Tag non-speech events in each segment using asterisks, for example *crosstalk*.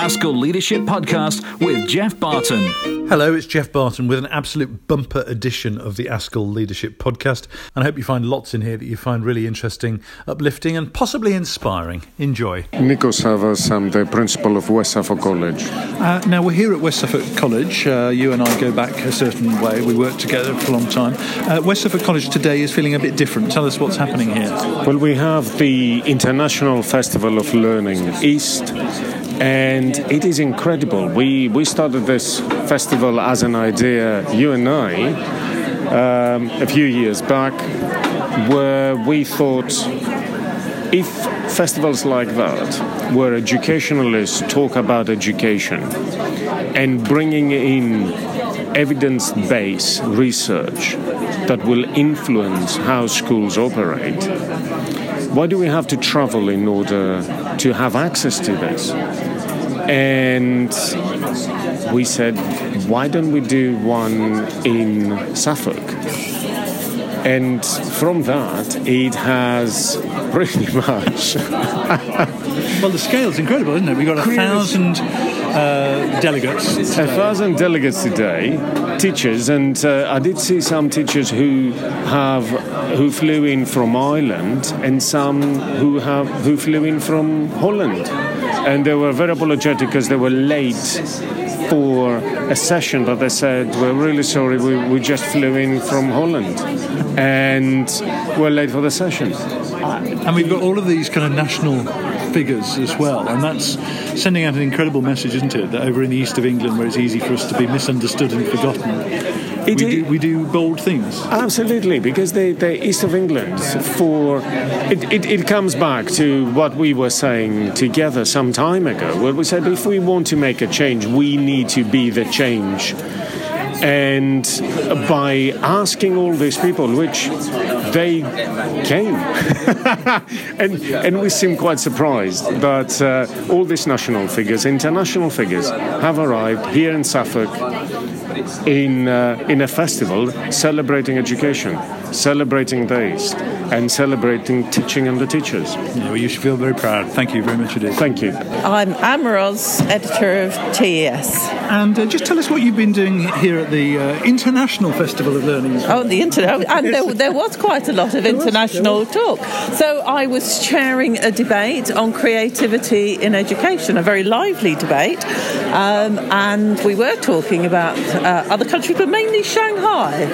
ASCL Leadership Podcast with Geoff Barton. Hello, it's Geoff Barton with an absolute bumper edition of the ASCL Leadership Podcast. And I hope you find lots in here that you find really interesting, uplifting, and possibly inspiring. Enjoy. Nico Savvas, I'm the principal of West Suffolk College. Uh, now, we're here at West Suffolk College. Uh, you and I go back a certain way. We worked together for a long time. Uh, West Suffolk College today is feeling a bit different. Tell us what's happening here. Well, we have the International Festival of Learning East and it is incredible. We we started this festival as an idea, you and I, um, a few years back, where we thought if festivals like that, where educationalists talk about education and bringing in evidence based research that will influence how schools operate, why do we have to travel in order to have access to this? And we said, why don't we do one in Suffolk? And from that, it has pretty *laughs* much. well, the scale's incredible, isn't it? We've got a thousand uh, delegates. Today. A thousand delegates today, teachers, and uh, I did see some teachers who have who flew in from Ireland, and some who have who flew in from Holland and they were very apologetic because they were late for a session but they said we're really sorry we, we just flew in from holland and we're late for the session. Uh, and we've got all of these kind of national figures as well and that's sending out an incredible message isn't it that over in the east of england where it's easy for us to be misunderstood and forgotten we do, we do bold things. Absolutely, because the, the east of England, for it, it, it, comes back to what we were saying together some time ago, where we said if we want to make a change, we need to be the change. And by asking all these people, which they came, *laughs* and and we seem quite surprised. But uh, all these national figures, international figures, have arrived here in Suffolk in, uh, in a festival celebrating education, celebrating the East, and celebrating teaching and the teachers. Yeah, well, you should feel very proud. Thank you very much indeed. Thank you. I'm Ann Mroz, editor of TES. And uh, just tell us what you've been doing here at the uh, International Festival of Learning. Oh, the International. And there, there, was quite a lot of *laughs* there international was, talk. So I was chairing a debate on creativity in education, a very lively debate. Um, and we were talking about uh, other countries, but mainly Shanghai,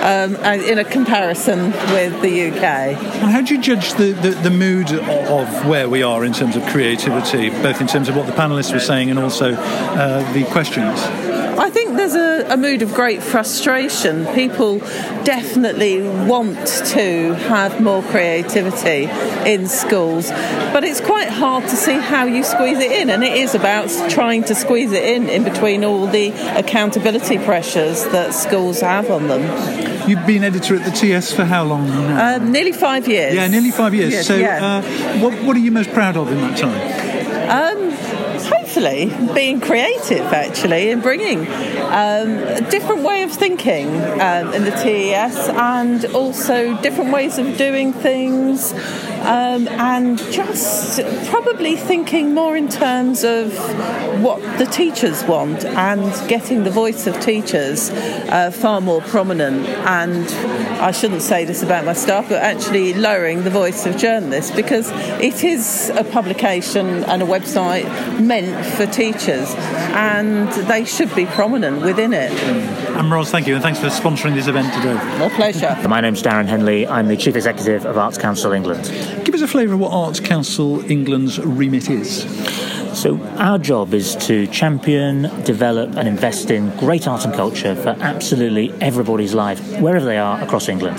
um, in a comparison with the UK. How do you judge the, the, the, mood of where we are in terms of creativity, both in terms of what the panelists were saying and also uh, the questions? I think there's a, a, mood of great frustration. People definitely want to have more creativity in schools, but it's quite hard to see how you squeeze it in, and it is about trying to squeeze it in in between all the accountability pressures that schools have on them. You've been editor at the TES for how long now? Uh, nearly five years. Yeah, nearly five years. Yes, so, yeah. uh, what, what, are you most proud of in that time? Um, hopefully being creative actually and bringing um, a different way of thinking um, in the TES and also different ways of doing things um, and just probably thinking more in terms of what the teachers want and getting the voice of teachers uh, far more prominent. And I shouldn't say this about my staff, but actually lowering the voice of journalists because it is a publication and a website meant for teachers and they should be prominent within it. Ann Mroz, thank you, and thanks for sponsoring this event today. My pleasure. My name's Darren Henley. I'm the Chief Executive of Arts Council England. Give us a flavour of what Arts Council England's remit is. So, our job is to champion, develop, and invest in great art and culture for absolutely everybody's life, wherever they are across England.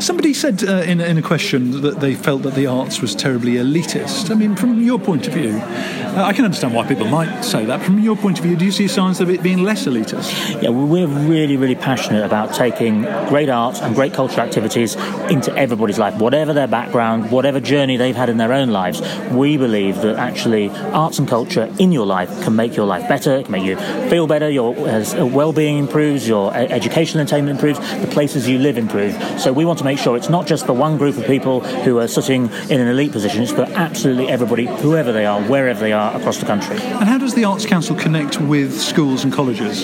Somebody said uh, in, in, a question that they felt that the arts was terribly elitist. I mean, from your point of view, uh, I can understand why people might say that. From your point of view, do you see signs of it being less elitist? Yeah, well, we're really, really passionate about taking great art and great cultural activities into everybody's life, whatever their background, whatever journey they've had in their own lives. We believe that actually arts and culture in your life can make your life better, can make you feel better, your uh, well-being improves, your educational attainment improves, the places you live improve. So we want to make sure it's not just for one group of people who are sitting in an elite position, it's for absolutely everybody, whoever they are, wherever they are across the country. And how does the Arts Council connect with schools and colleges?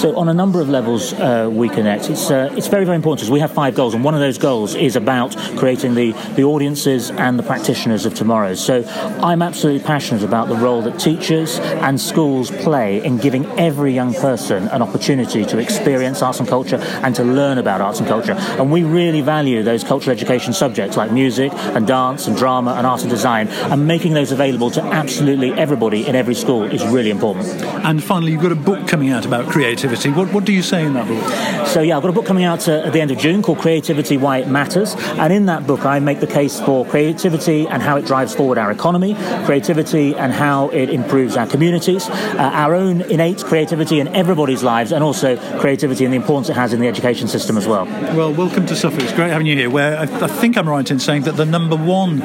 So, on a number of levels, uh, we connect. It's, uh, it's very, very important because we have five goals, and one of those goals is about creating the, the audiences and the practitioners of tomorrow. So, I'm absolutely passionate about the role that teachers and schools play in giving every young person an opportunity to experience arts and culture and to learn about arts and culture. And we really value those cultural education subjects like music and dance and drama and art and design, and making those available to absolutely everybody in every school is really important. And finally, you've got a book coming out about creativity. What, what do you say in that book? So, yeah, I've got a book coming out uh, at the end of June called Creativity Why It Matters. And in that book, I make the case for creativity and how it drives forward our economy, creativity and how it improves our communities, uh, our own innate creativity in everybody's lives, and also creativity and the importance it has in the education system as well. Well, welcome to Suffolk. It's great having you here. Where I, I think I'm right in saying that the number one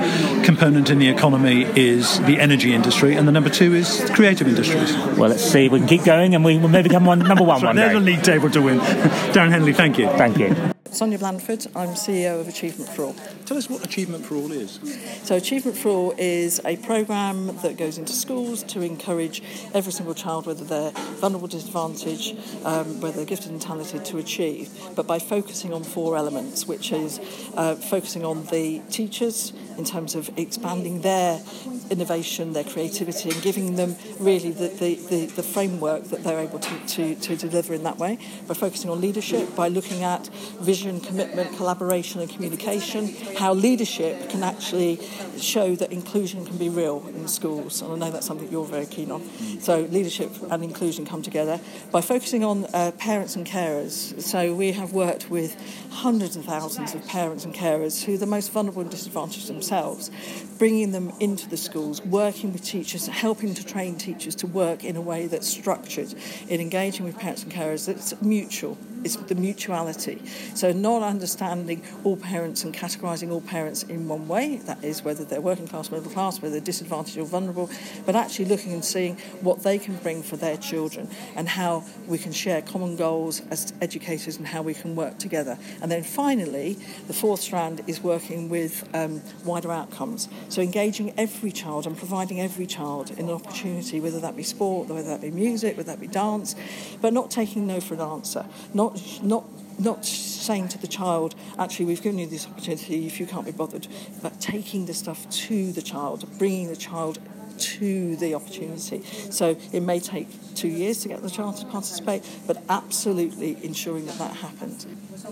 component in the economy is the energy industry, and the number two is creative industries. Well, let's see. We can keep going, and we will maybe come one, number one right, one There's day. a league table to win. *laughs* Darren Henley, thank you. Thank you. Sonia Blandford, I'm CEO of Achievement for All. Tell us what Achievement for All is. So, Achievement for All is a programme that goes into schools to encourage every single child, whether they're vulnerable, disadvantaged, um, whether they're gifted and talented, to achieve, but by focusing on four elements, which is uh, focusing on the teachers in terms of expanding their innovation, their creativity, and giving them really the, the, the, the framework that they're able to, to, to deliver in that way, by focusing on leadership, by looking at vision, commitment, collaboration, and communication, how leadership can actually show that inclusion can be real in schools. And I know that's something you're very keen on. So, leadership and inclusion come together by focusing on uh, parents and carers. So, we have worked with hundreds and thousands of parents and carers who are the most vulnerable and disadvantaged themselves, bringing them into the schools, working with teachers, helping to train teachers to work in a way that's structured, in engaging with parents and carers that's mutual. It's the mutuality. So, not understanding all parents and categorising all parents in one way, that is, whether they're working class, middle class, whether they're disadvantaged or vulnerable, but actually looking and seeing what they can bring for their children and how we can share common goals as educators and how we can work together. And then finally, the fourth strand is working with um, wider outcomes. So, engaging every child and providing every child an opportunity, whether that be sport, whether that be music, whether that be dance, but not taking no for an answer, not not not saying to the child, actually, we've given you this opportunity if you can't be bothered, but taking the stuff to the child, bringing the child to the opportunity. So it may take two years to get the child to participate, but absolutely ensuring that that happens.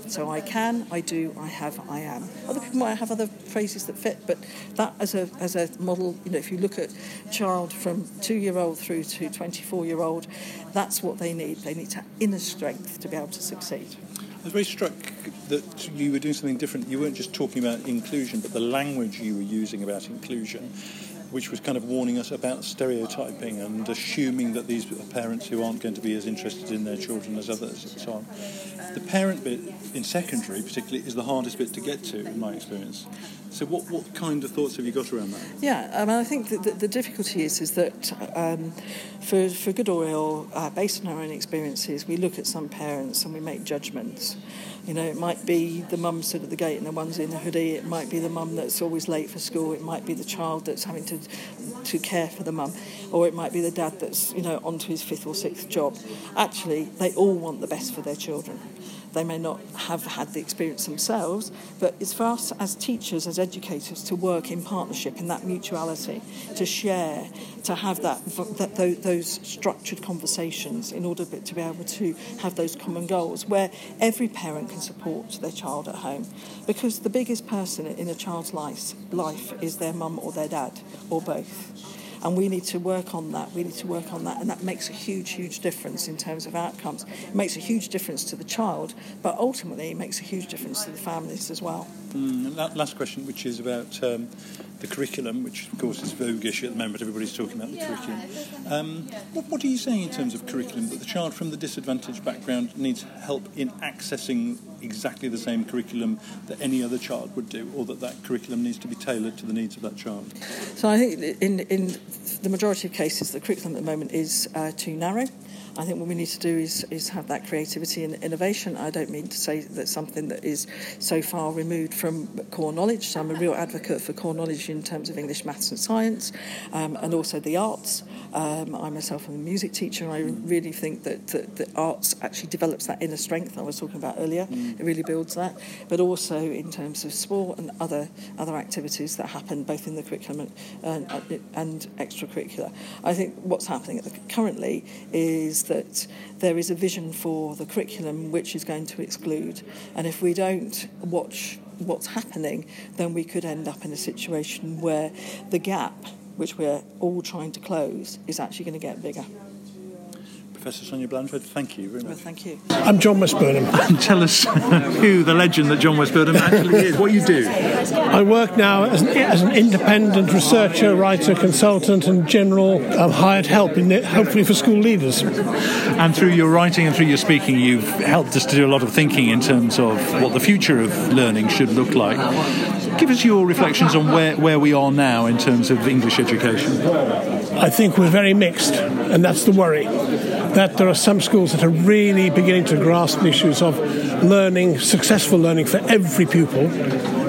So I can, I do, I have, I am. Other people might have other phrases that fit, but that as a as a model, you know, if you look at child from two year old through to 24 year old, that's what they need. They need to inner strength to be able to succeed. I was very struck that you were doing something different. You weren't just talking about inclusion, but the language you were using about inclusion, which was kind of warning us about stereotyping and assuming that these are parents who aren't going to be as interested in their children as others and so on. The parent bit in secondary, particularly, is the hardest bit to get to, in my experience. So, what, what kind of thoughts have you got around that? Yeah, I mean, I think that the, the difficulty is is that um, for for good or ill, uh, based on our own experiences, we look at some parents and we make judgments. You know, it might be the mum stood at the gate and the one's in the hoodie. It might be the mum that's always late for school. It might be the child that's having to to care for the mum, or it might be the dad that's you know onto his fifth or sixth job. Actually, they all want the best for their children. They may not have had the experience themselves, but it's for us as teachers, as educators, to work in partnership in that mutuality, to share, to have that, that those structured conversations in order to be able to have those common goals where every parent can support their child at home. Because the biggest person in a child's life, life is their mum or their dad, or both and we need to work on that. We need to work on that, and that makes a huge, huge difference in terms of outcomes. It makes a huge difference to the child, but ultimately it makes a huge difference to the families as well. Mm, last question, which is about um, the curriculum, which of course is voguish at the moment. Everybody's talking about the curriculum. Um, what, what, are you saying in terms of curriculum? That the child from the disadvantaged background needs help in accessing exactly the same curriculum that any other child would do, or that that curriculum needs to be tailored to the needs of that child? So I think in in the majority of cases, the curriculum at the moment is uh, too narrow. I think what we need to do is, is have that creativity and innovation. I don't mean to say that something that is so far removed from core knowledge. So I'm a real advocate for core knowledge in terms of English, maths, and science, um, and also the arts. Um, I myself am a music teacher, and I really think that, that the arts actually develops that inner strength I was talking about earlier. Mm. It really builds that, but also in terms of sport and other other activities that happen both in the curriculum and, and, and extracurricular. I think what's happening the, currently is that there is a vision for the curriculum which is going to exclude, and if we don't watch what's happening, then we could end up in a situation where the gap which we're all trying to close, is actually going to get bigger. Professor Sonia Blandford, thank you very much. Well, thank you. I'm John West-Burnham. *laughs* Tell us *laughs* who the legend that John West-Burnham actually is, what you do. I work now as an, as an independent researcher, writer, consultant, and general um, hired help, in it, hopefully for school leaders. And through your writing and through your speaking, you've helped us to do a lot of thinking in terms of what the future of learning should look like. Give us your reflections on where, where we are now in terms of English education. I think we're very mixed, and that's the worry that there are some schools that are really beginning to grasp the issues of learning, successful learning for every pupil,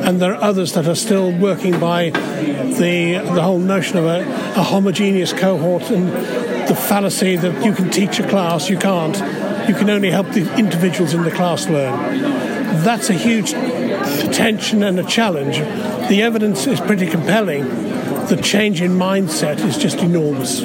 and there are others that are still working by the the whole notion of a, a homogeneous cohort and the fallacy that you can teach a class, you can't. You can only help the individuals in the class learn. That's a huge tension and a challenge. The evidence is pretty compelling. The change in mindset is just enormous.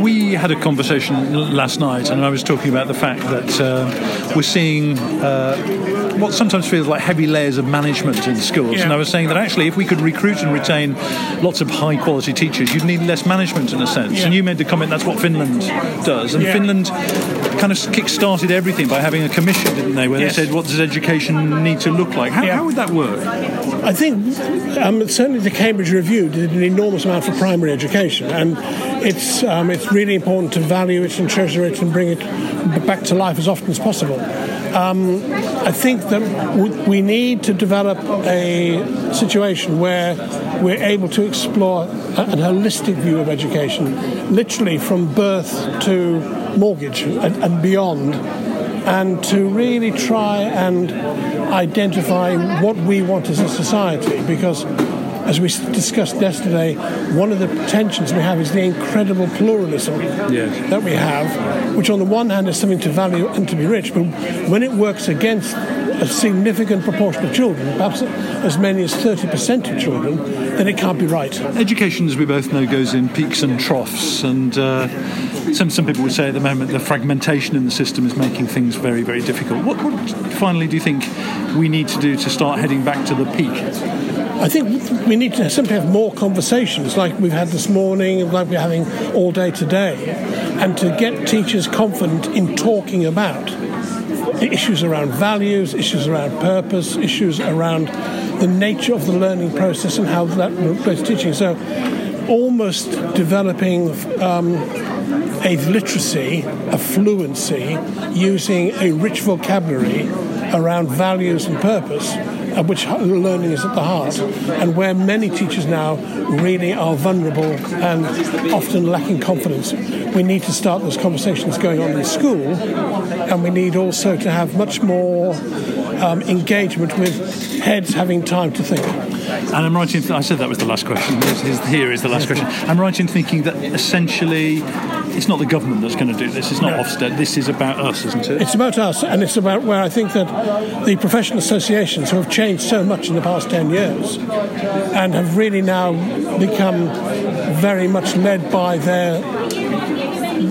We had a conversation last night, and I was talking about the fact that uh, we're seeing uh, what sometimes feels like heavy layers of management in schools. Yeah. And I was saying that actually, if we could recruit and retain lots of high quality teachers, you'd need less management in a sense. Yeah. And you made the comment that's what Finland does. And yeah. Finland kind of kick-started everything by having a commission, didn't they, where yes. they said, what does education need to look like? How, how would that work? I think um, certainly the Cambridge Review did an enormous amount for primary education, and it's um, it's really important to value it and treasure it and bring it back to life as often as possible. Um, I think that we need to develop a situation where we're able to explore a, holistic view of education, literally from birth to mortgage and, and beyond, and to really try and identify what we want as a society because as we discussed yesterday, one of the tensions we have is the incredible pluralism yes. that we have, which on the one hand is something to value and to be rich, but when it works against a significant proportion of children, perhaps as many as 30% of children, then it can't be right. Education, as we both know, goes in peaks and troughs, and uh, some, some people would say at the moment the fragmentation in the system is making things very, very difficult. What, what finally do you think we need to do to start heading back to the peak? I think we need to simply have more conversations like we've had this morning, like we're having all day today, and to get teachers confident in talking about the issues around values, issues around purpose, issues around the nature of the learning process and how that relates to teaching. So, almost developing um, a literacy, a fluency, using a rich vocabulary around values and purpose of which learning is at the heart, and where many teachers now really are vulnerable and often lacking confidence. We need to start those conversations going on in school, and we need also to have much more um, engagement with heads having time to think. And I'm right in. Th- I said that was the last question. Here is the last question. I'm right in thinking that essentially it's not the government that's going to do this. It's not no. Ofsted. This is about us, isn't it? It's about us, and it's about where I think that the professional associations who have changed so much in the past 10 years and have really now become very much led by their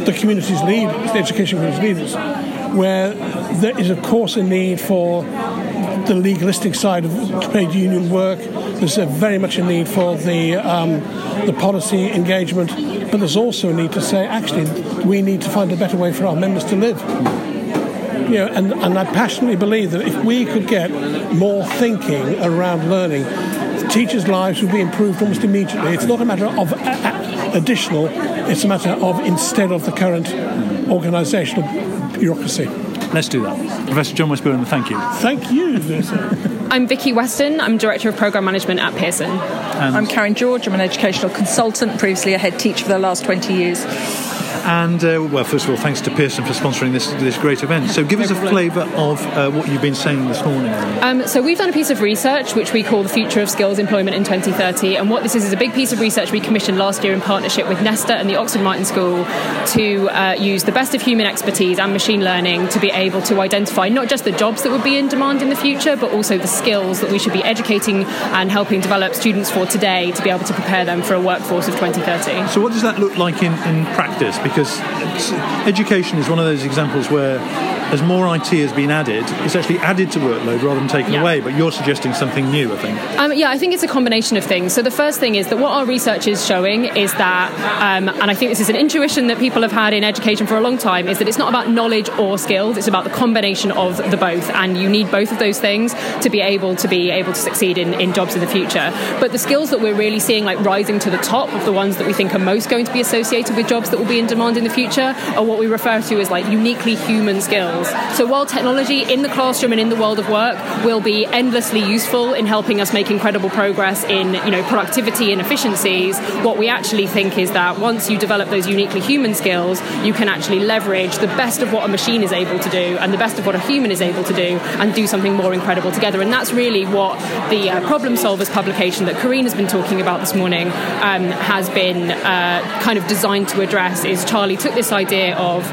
the community's leaders, the education community's leaders, where there is, of course, a need for the legalistic side of trade union work. There's very much a need for the um, the policy engagement but there's also a need to say, actually, we need to find a better way for our members to live. You know, and, and I passionately believe that if we could get more thinking around learning, teachers' lives would be improved almost immediately. It's not a matter of additional, it's a matter of instead of the current organisational bureaucracy. Let's do that. Professor John Westburn, thank you. Thank you. I'm Vicky Weston. I'm Director of Programme Management at Pearson. And I'm Karine George. I'm an educational consultant, previously a head teacher for the last 20 years. And uh, well, first of all, thanks to Pearson for sponsoring this this great event. So, give us a flavour of uh, what you've been saying this morning. Um, so, we've done a piece of research which we call the Future of Skills Employment in 2030. And what this is is a big piece of research we commissioned last year in partnership with Nesta and the Oxford Martin School to uh, use the best of human expertise and machine learning to be able to identify not just the jobs that would be in demand in the future, but also the skills that we should be educating and helping develop students for today to be able to prepare them for a workforce of 2030. So, what does that look like in, in practice? Because education is one of those examples where as more IT has been added, it's actually added to workload rather than taken yeah. away. But you're suggesting something new, I think. Um, yeah, I think it's a combination of things. So the first thing is that what our research is showing is that, um, and I think this is an intuition that people have had in education for a long time, is that it's not about knowledge or skills. It's about the combination of the both, and you need both of those things to be able to be able to succeed in, in jobs in the future. But the skills that we're really seeing like rising to the top of the ones that we think are most going to be associated with jobs that will be in demand in the future are what we refer to as like uniquely human skills. So while technology in the classroom and in the world of work will be endlessly useful in helping us make incredible progress in you know productivity and efficiencies, what we actually think is that once you develop those uniquely human skills, you can actually leverage the best of what a machine is able to do and the best of what a human is able to do and do something more incredible together. And that's really what the uh, Problem Solvers publication that Karine has been talking about this morning um, has been uh, kind of designed to address. Is Charlie took this idea of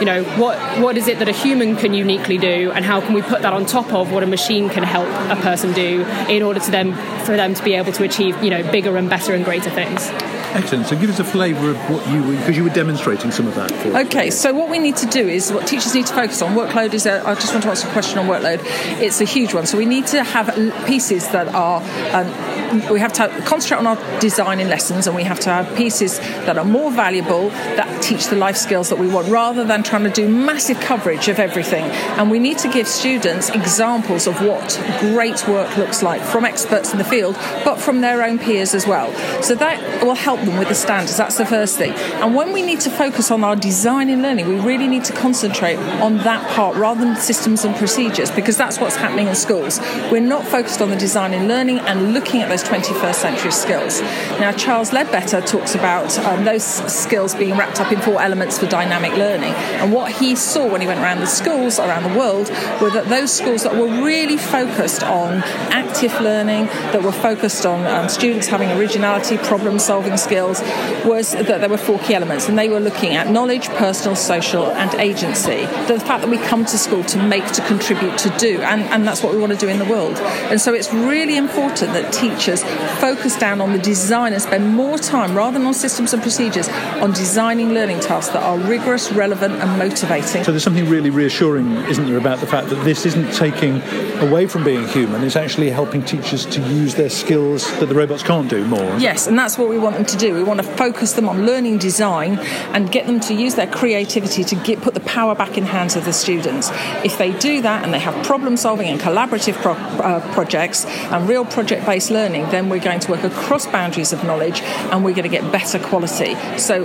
you know what what is it that a human can uniquely do and how can we put that on top of what a machine can help a person do in order to them for them to be able to achieve you know bigger and better and greater things Excellent. So give us a flavour of what you because you were demonstrating some of that. For okay. So what we need to do is what teachers need to focus on. Workload is. A, I just want to answer a question on workload. It's a huge one. So we need to have pieces that are. Um, we have to concentrate on our design in lessons and we have to have pieces that are more valuable that teach the life skills that we want rather than trying to do massive coverage of everything. And we need to give students examples of what great work looks like from experts in the field but from their own peers as well. So that will help them with the standards. That's the first thing. And when we need to focus on our design in learning we really need to concentrate on that part rather than systems and procedures because that's what's happening in schools. We're not focused on the design in learning and looking at those those 21st century skills. Now, Charles Leadbeater talks about um, those skills being wrapped up in four elements for dynamic learning. And what he saw when he went around the schools around the world were that those schools that were really focused on active learning, that were focused on um, students having originality, problem solving skills, was that there were four key elements. And they were looking at knowledge, personal, social, and agency. The fact that we come to school to make, to contribute, to do, and, and that's what we want to do in the world. And so it's really important that teachers focus down on the design and spend more time, rather than on systems and procedures, on designing learning tasks that are rigorous, relevant, and motivating. So there's something really reassuring, isn't there, about the fact that this isn't taking away from being human, it's actually helping teachers to use their skills that the robots can't do more. Yes, and that's what we want them to do. We want to focus them on learning design and get them to use their creativity to get, put the power back in hands of the students. If they do that and they have problem solving and collaborative pro- uh, projects and real project based learning, then we're going to work across boundaries of knowledge and we're going to get better quality. So,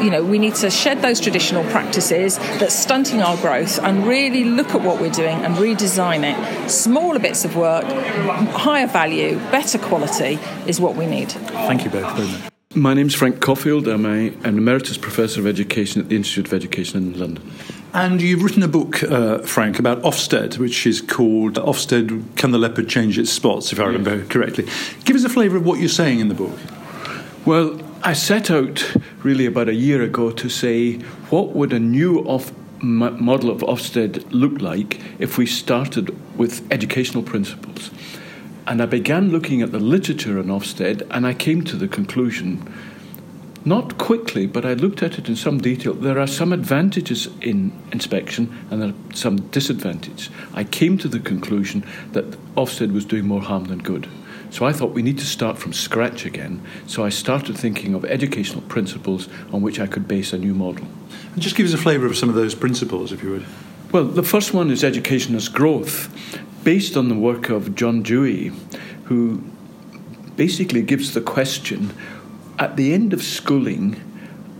you know, we need to shed those traditional practices that's stunting our growth and really look at what we're doing and redesign it. Smaller bits of work, higher value, better quality is what we need. Thank you both very much. My name's Frank Coffield. I'm a, an emeritus professor of education at the Institute of Education in London. And you've written a book, uh, Frank, about Ofsted, which is called Ofsted Can the Leopard Change Its Spots, if I remember correctly. Give us a flavour of what you're saying in the book. Well, I set out really about a year ago to say what would a new off- model of Ofsted look like if we started with educational principles. And I began looking at the literature on Ofsted, and I came to the conclusion not quickly, but I looked at it in some detail. There are some advantages in inspection and there are some disadvantages. I came to the conclusion that Ofsted was doing more harm than good. So I thought we need to start from scratch again. So I started thinking of educational principles on which I could base a new model. Just give us a flavour of some of those principles, if you would. Well, the first one is education as growth, based on the work of John Dewey, who basically gives the question at the end of schooling,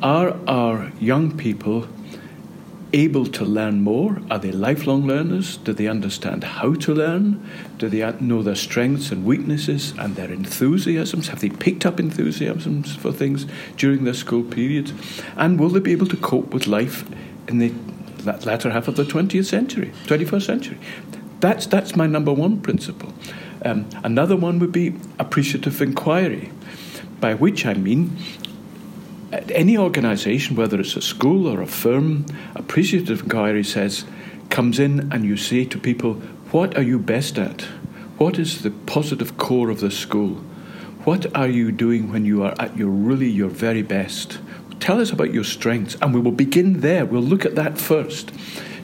are our young people able to learn more? Are they lifelong learners? Do they understand how to learn? Do they know their strengths and weaknesses and their enthusiasms? Have they picked up enthusiasms for things during their school periods? And will they be able to cope with life in the latter half of the 20th century, 21st century? That's, that's my number one principle. Um, another one would be appreciative inquiry, by which I mean any organisation, whether it's a school or a firm, appreciative inquiry says, comes in and you say to people, what are you best at? What is the positive core of the school? What are you doing when you are at your really your very best? Tell us about your strengths, and we will begin there. We'll look at that first.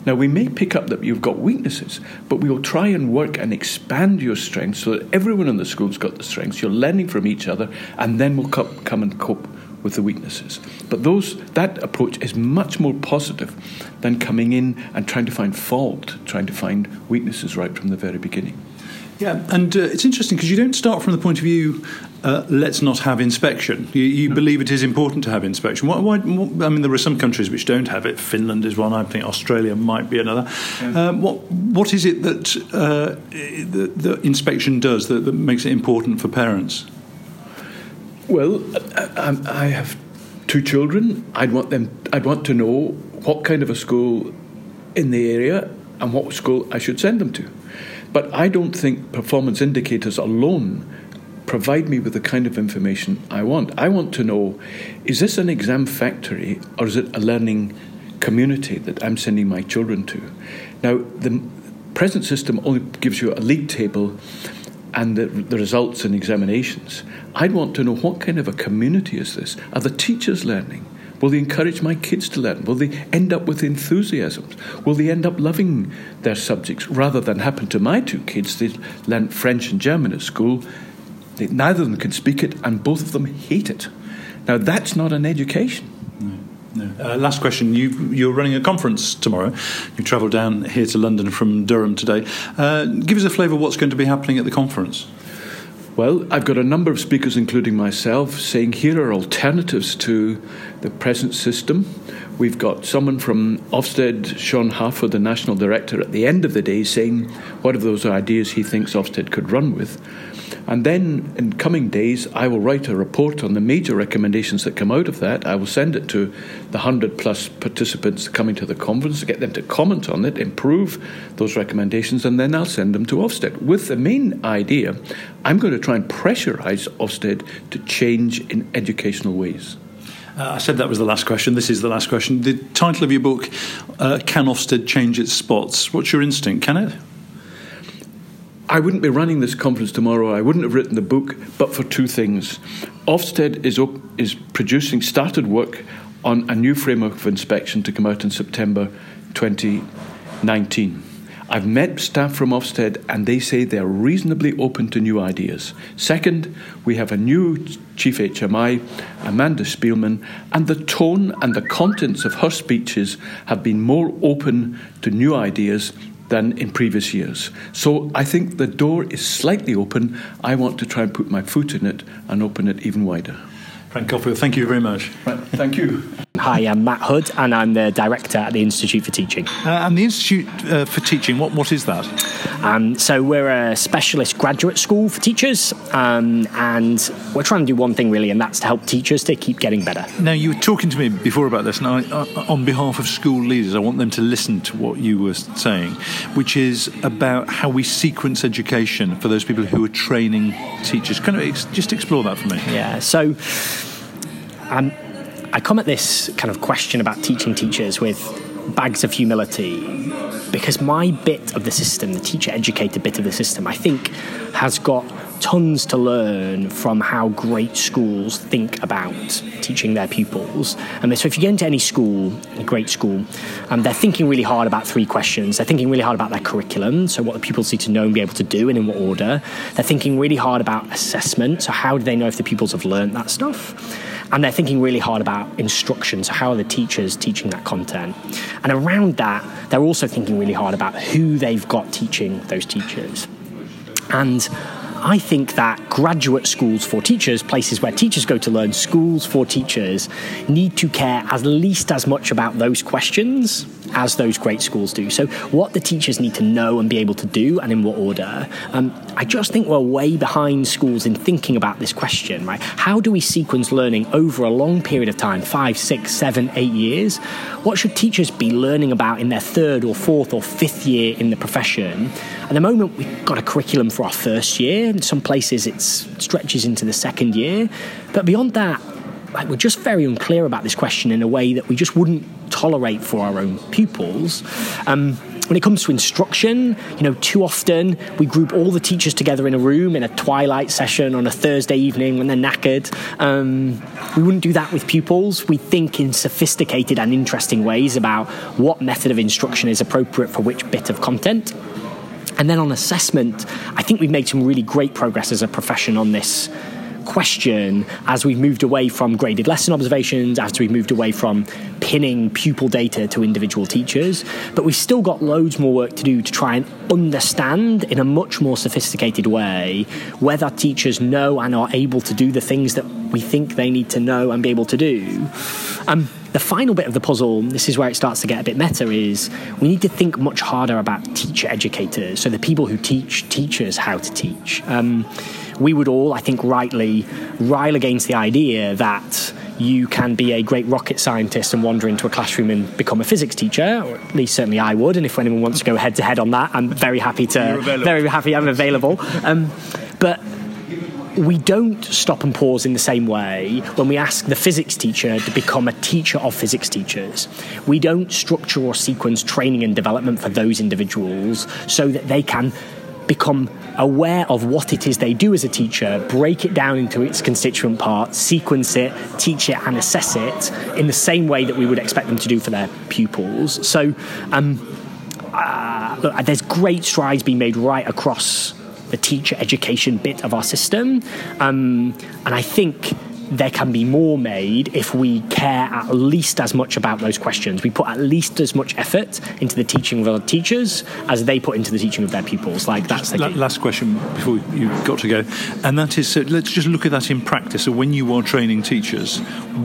Now, we may pick up that you've got weaknesses, but we will try and work and expand your strengths so that everyone in the school's got the strengths. You're learning from each other, and then we'll come and cope with the weaknesses. But those that approach is much more positive than coming in and trying to find fault, trying to find weaknesses right from the very beginning. Yeah, and uh, it's interesting because you don't start from the point of view, uh, let's not have inspection. You, you no. believe it is important to have inspection. Why, why, I mean, there are some countries which don't have it. Finland is one. I think Australia might be another. Yeah. Um, what What is it that uh, the, the, inspection does that, that makes it important for parents? Well, I, I have two children. I'd want them. I'd want to know what kind of a school in the area and what school I should send them to. But I don't think performance indicators alone provide me with the kind of information I want. I want to know is this an exam factory or is it a learning community that I'm sending my children to? Now, the present system only gives you a league table and the, the results and examinations. I'd want to know what kind of a community is this? Are the teachers learning? Will they encourage my kids to learn? Will they end up with enthusiasms? Will they end up loving their subjects rather than happen to my two kids? They learned French and German at school. They, neither of them can speak it, and both of them hate it. Now, that's not an education. Uh, last question. You, are running a conference tomorrow. You travel down here to London from Durham today. Uh, give us a flavour of what's going to be happening at the conference. Well, I've got a number of speakers, including myself, saying here are alternatives to the present system. We've got someone from Ofsted, Sean Harford, the national director, at the end of the day saying what of those ideas he thinks Ofsted could run with. And then in coming days, I will write a report on the major recommendations that come out of that. I will send it to the 100 plus participants coming to the conference to get them to comment on it, improve those recommendations, and then I'll send them to Ofsted with the main idea I'm going to try and pressurise Ofsted to change in educational ways. Uh, I said that was the last question. This is the last question. The title of your book, uh, Can Ofsted Change Its Spots? What's your instinct? Can it? I wouldn't be running this conference tomorrow. I wouldn't have written the book, but for two things. Ofsted is, op- is producing, started work on a new framework of inspection to come out in September 2019. I've met staff from Ofsted and they say they're reasonably open to new ideas. Second, we have a new Chief HMI, Amanda Spielman, and the tone and the contents of her speeches have been more open to new ideas than in previous years. So I think the door is slightly open. I want to try and put my foot in it and open it even wider. Frank Coffield, thank you very much. Right, thank you. Hi, I'm Matt Hood, and I'm the director at the Institute for Teaching. Uh, and the Institute uh, for Teaching, what, what is that? Um, so, we're a specialist graduate school for teachers, um, and we're trying to do one thing really, and that's to help teachers to keep getting better. Now, you were talking to me before about this, and I, uh, on behalf of school leaders, I want them to listen to what you were saying, which is about how we sequence education for those people who are training teachers. Can you ex- just explore that for me? Yeah, so. Um, I come at this kind of question about teaching teachers with bags of humility because my bit of the system, the teacher educator bit of the system, I think has got tons to learn from how great schools think about teaching their pupils. And so, if you get into any school, a great school, um, they're thinking really hard about three questions. They're thinking really hard about their curriculum, so what the pupils need to know and be able to do, and in what order. They're thinking really hard about assessment, so how do they know if the pupils have learned that stuff? And they're thinking really hard about instruction. So, how are the teachers teaching that content? And around that, they're also thinking really hard about who they've got teaching those teachers. And I think that graduate schools for teachers, places where teachers go to learn, schools for teachers, need to care at least as much about those questions as those great schools do. So, what the teachers need to know and be able to do, and in what order. Um, I just think we're way behind schools in thinking about this question, right? How do we sequence learning over a long period of time five, six, seven, eight years? What should teachers be learning about in their third or fourth or fifth year in the profession? At the moment, we've got a curriculum for our first year. In some places, it stretches into the second year. But beyond that, like, we're just very unclear about this question in a way that we just wouldn't tolerate for our own pupils. Um, when it comes to instruction, you know, too often we group all the teachers together in a room in a twilight session on a Thursday evening when they're knackered. Um, we wouldn't do that with pupils. We think in sophisticated and interesting ways about what method of instruction is appropriate for which bit of content. And then on assessment, I think we've made some really great progress as a profession on this question as we've moved away from graded lesson observations, as we've moved away from pinning pupil data to individual teachers. But we've still got loads more work to do to try and understand in a much more sophisticated way whether teachers know and are able to do the things that we think they need to know and be able to do. Um, the final bit of the puzzle, this is where it starts to get a bit meta, is we need to think much harder about teacher educators, so the people who teach teachers how to teach. Um, we would all, I think, rightly rile against the idea that you can be a great rocket scientist and wander into a classroom and become a physics teacher, or at least certainly I would. And if anyone wants to go head to head on that, I'm very happy to. Very happy I'm available. Um, but we don't stop and pause in the same way when we ask the physics teacher to become a teacher of physics teachers. We don't structure or sequence training and development for those individuals so that they can become aware of what it is they do as a teacher, break it down into its constituent parts, sequence it, teach it, and assess it in the same way that we would expect them to do for their pupils. So, um, uh, look, there's great strides being made right across the teacher education bit of our system, um, and I think there can be more made if we care at least as much about those questions. We put at least as much effort into the teaching of our teachers as they put into the teaching of their pupils. Like that's the last question before you've got to go, and that is so let's just look at that in practice. So when you are training teachers,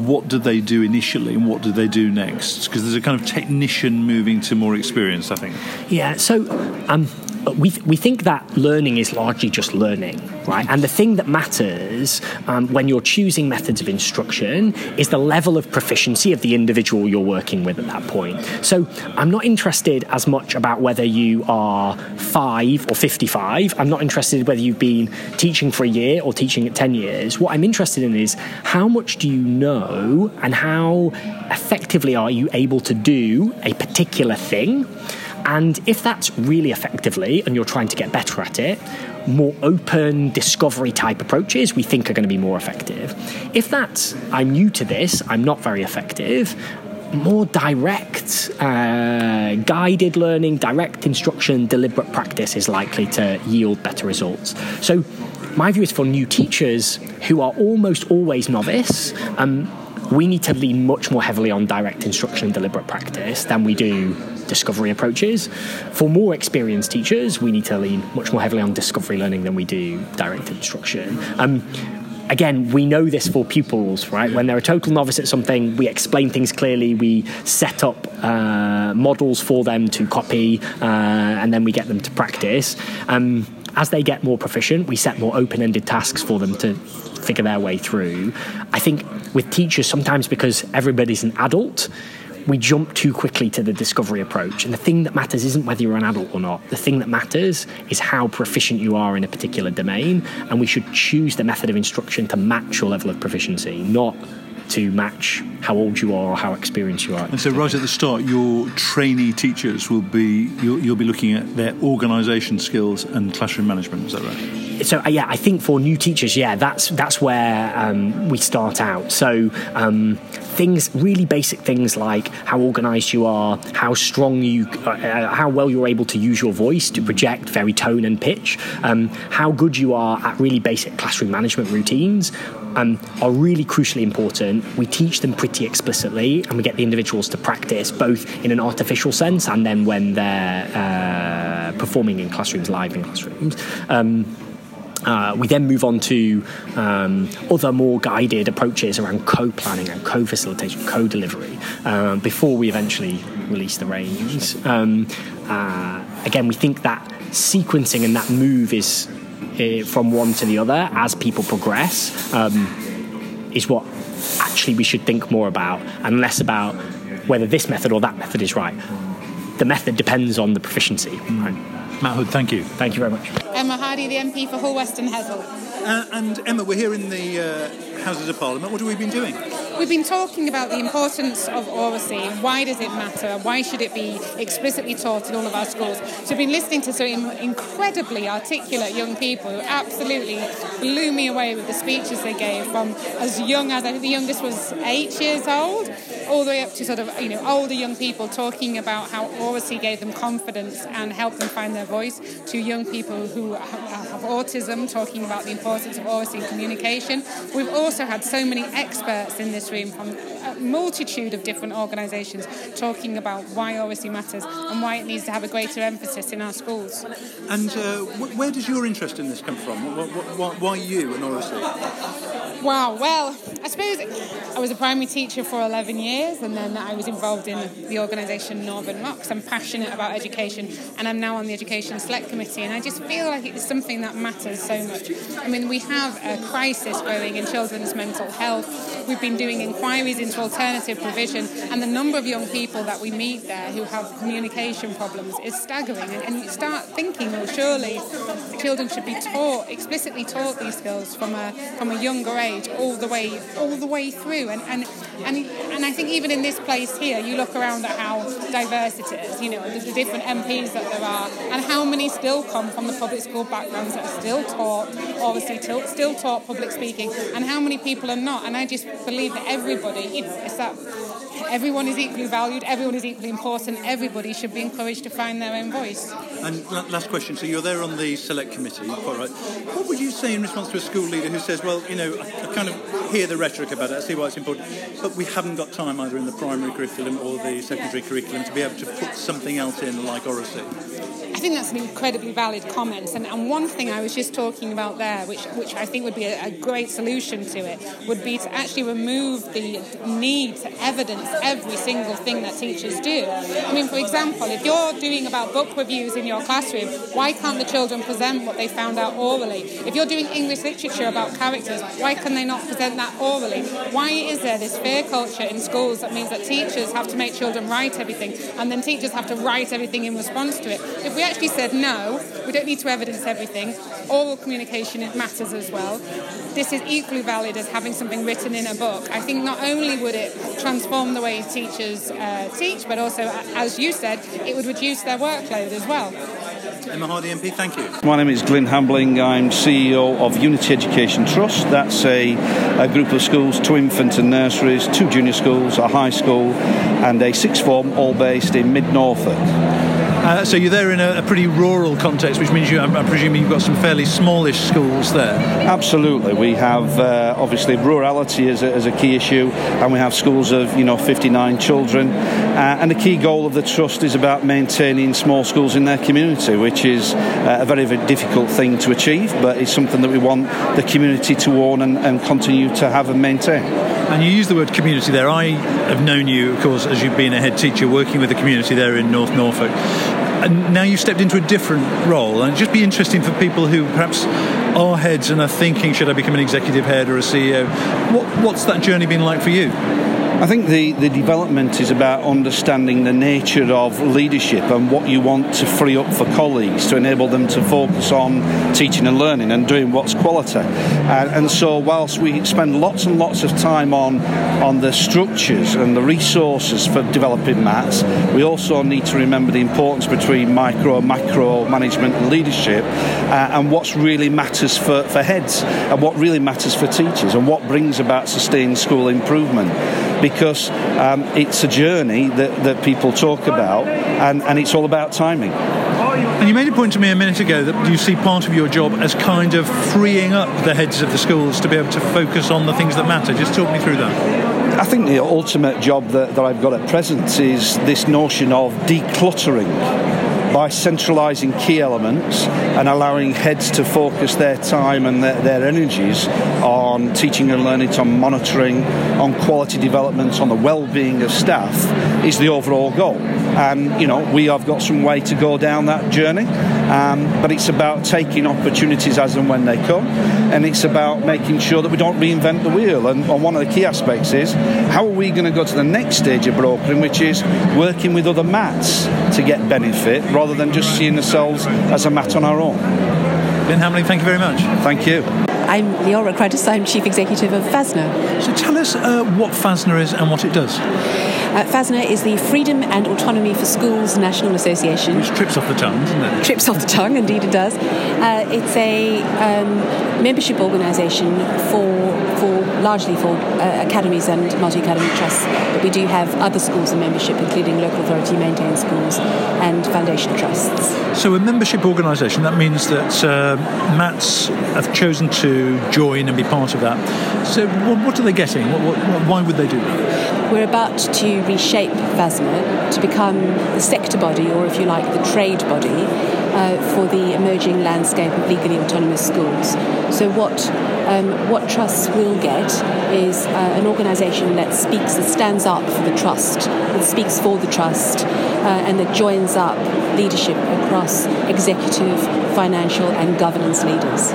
what do they do initially, and what do they do next? Because there's a kind of technician moving to more experience, I think. Yeah. So. Um, we, we think that learning is largely just learning, right? And the thing that matters um, when you're choosing methods of instruction is the level of proficiency of the individual you're working with at that point. So I'm not interested as much about whether you are five or 55. I'm not interested whether you've been teaching for a year or teaching at 10 years. What I'm interested in is how much do you know and how effectively are you able to do a particular thing? And if that's really effectively and you're trying to get better at it, more open discovery type approaches we think are going to be more effective. If that's, I'm new to this, I'm not very effective, more direct, uh, guided learning, direct instruction, deliberate practice is likely to yield better results. So, my view is for new teachers who are almost always novice. Um, we need to lean much more heavily on direct instruction and deliberate practice than we do discovery approaches. For more experienced teachers, we need to lean much more heavily on discovery learning than we do direct instruction. Um, again, we know this for pupils, right? When they're a total novice at something, we explain things clearly, we set up uh, models for them to copy, uh, and then we get them to practice. Um, as they get more proficient, we set more open ended tasks for them to figure their way through. I think with teachers, sometimes because everybody's an adult, we jump too quickly to the discovery approach. And the thing that matters isn't whether you're an adult or not. The thing that matters is how proficient you are in a particular domain. And we should choose the method of instruction to match your level of proficiency, not to match how old you are or how experienced you are. And so, right at the start, your trainee teachers will be you'll, you'll be looking at their organisation skills and classroom management. Is that right? So uh, yeah, I think for new teachers, yeah, that's that's where um, we start out. So um, things, really basic things like how organised you are, how strong you, uh, uh, how well you're able to use your voice to project very tone and pitch, um, how good you are at really basic classroom management routines um, are really crucially important. We teach them pretty explicitly, and we get the individuals to practice both in an artificial sense and then when they're uh, performing in classrooms, live in classrooms. Um, uh, we then move on to um, other more guided approaches around co planning and co facilitation, co delivery, uh, before we eventually release the reins. Um, uh, again, we think that sequencing and that move is uh, from one to the other as people progress um, is what actually we should think more about and less about whether this method or that method is right. The method depends on the proficiency. Right? Matt Hood, thank you. Thank you very much. Emma Hardy, the MP for Hull West and Hessle. Uh, and Emma, we're here in the uh, Houses of Parliament. What have we been doing? We've been talking about the importance of oracy. Why does it matter? Why should it be explicitly taught in all of our schools? So we've been listening to some incredibly articulate young people who absolutely blew me away with the speeches they gave from as young as I think the youngest was eight years old, all the way up to sort of you know older young people talking about how oracy gave them confidence and helped them find their voice. To young people who have autism talking about the importance of oracy in communication. We've also had so many experts in this room from a multitude of different organisations talking about why oracy matters and why it needs to have a greater emphasis in our schools. And uh, where does your interest in this come from? Why, why you and oracy? Wow, well, I suppose I was a primary teacher for 11 years and then I was involved in the organisation Northern Rocks. I'm passionate about education and I'm now on the Education Select Committee and I just feel like it's something that matters so much. I mean, we have a crisis growing in children's mental health. We've been doing inquiries into alternative provision and the number of young people that we meet there who have communication problems is staggering. And, and you start thinking, well, surely children should be taught, explicitly taught these skills from a, from a younger age all the way all the way through and and and, and I think even in this place here you look around at how diverse it is you know the, the different MPs that there are and how many still come from the public school backgrounds that are still taught obviously still, still taught public speaking and how many people are not and I just believe that everybody you know it's that everyone is equally valued, everyone is equally important, everybody should be encouraged to find their own voice. And last question, so you're there on the select committee, quite right. What would you say in response to a school leader who says, well, you know, I, kind of hear the rhetoric about it, I see why it's important, but we haven't got time either in the primary curriculum or the secondary curriculum to be able to put something else in like oracy? I think that's an incredibly valid comment. And, and one thing I was just talking about there, which, which I think would be a, a great solution to it, would be to actually remove the need to evidence every single thing that teachers do. I mean, for example, if you're doing about book reviews in your classroom, why can't the children present what they found out orally? If you're doing English literature about characters, why can they not present that orally? Why is there this fear culture in schools that means that teachers have to make children write everything and then teachers have to write everything in response to it? If we actually said no, we don't need to evidence everything. Oral communication matters as well. This is equally valid as having something written in a book. I think not only would it transform the way teachers uh, teach, but also, as you said, it would reduce their workload as well. Emma Hardy MP, thank you. My name is Glyn Hambling. I'm CEO of Unity Education Trust. That's a, a group of schools, two infant and nurseries, two junior schools, a high school, and a sixth form, all based in mid Norfolk. Uh, so you're there in a, a, pretty rural context, which means you, I'm, I'm, presuming you've got some fairly smallish schools there. Absolutely, we have uh, obviously rurality as a, as a, key issue, and we have schools of you know 59 children. Uh, and the key goal of the trust is about maintaining small schools in their community, which is uh, a very, very difficult thing to achieve, but it's something that we want the community to own and, and continue to have and maintain. And you use the word community there. I have known you, of course, as you've been a head teacher working with the community there in North Norfolk and now you've stepped into a different role, and it'd just be interesting for people who perhaps are heads and are thinking, should I become an executive head or a CEO? What, what's that journey been like for you? I think the, the development is about understanding the nature of leadership and what you want to free up for colleagues to enable them to focus on teaching and learning and doing what's quality. And, and so, whilst we spend lots and lots of time on, on the structures and the resources for developing maths, we also need to remember the importance between micro macro management and leadership uh, and what really matters for, for heads and what really matters for teachers and what brings about sustained school improvement because um, it's a journey that, that people talk about and, and it's all about timing. And you made a point to me a minute ago that you see part of your job as kind of freeing up the heads of the schools to be able to focus on the things that matter. Just talk me through that. I think the ultimate job that, that I've got at present is this notion of decluttering by centralising key elements and allowing heads to focus their time and their, their energies on teaching and learning, on monitoring, on quality development, on the well-being of staff is the overall goal. And, you know, we have got some way to go down that journey. Um, but it's about taking opportunities as and when they come, and it's about making sure that we don't reinvent the wheel. And, and one of the key aspects is how are we going to go to the next stage of brokering, which is working with other mats to get benefit rather than just seeing ourselves as a mat on our own. Ben Hamley, thank you very much. Thank you. I'm Leora Cruddas, I'm Chief Executive of FASNA. So tell us uh, what FASNA is and what it does. Uh, FASNA is the Freedom and Autonomy for Schools National Association. Which trips off the tongue, doesn't it? Trips off the tongue, indeed it does. Uh, it's a um, membership organisation for for largely for uh, academies and multi-academy trusts, but we do have other schools in membership, including local authority maintained schools and foundation trusts. So a membership organisation, that means that uh, MATs have chosen to join and be part of that. So what, what are they getting? What, what, why would they do that? We're about to reshape FASNA to become the sector body, or if you like, the trade body, uh, for the emerging landscape of legally autonomous schools. So what um, what trusts will get is uh, an organisation that speaks, that stands up for the trust, that speaks for the trust, uh, and that joins up leadership across executive, financial, and governance leaders.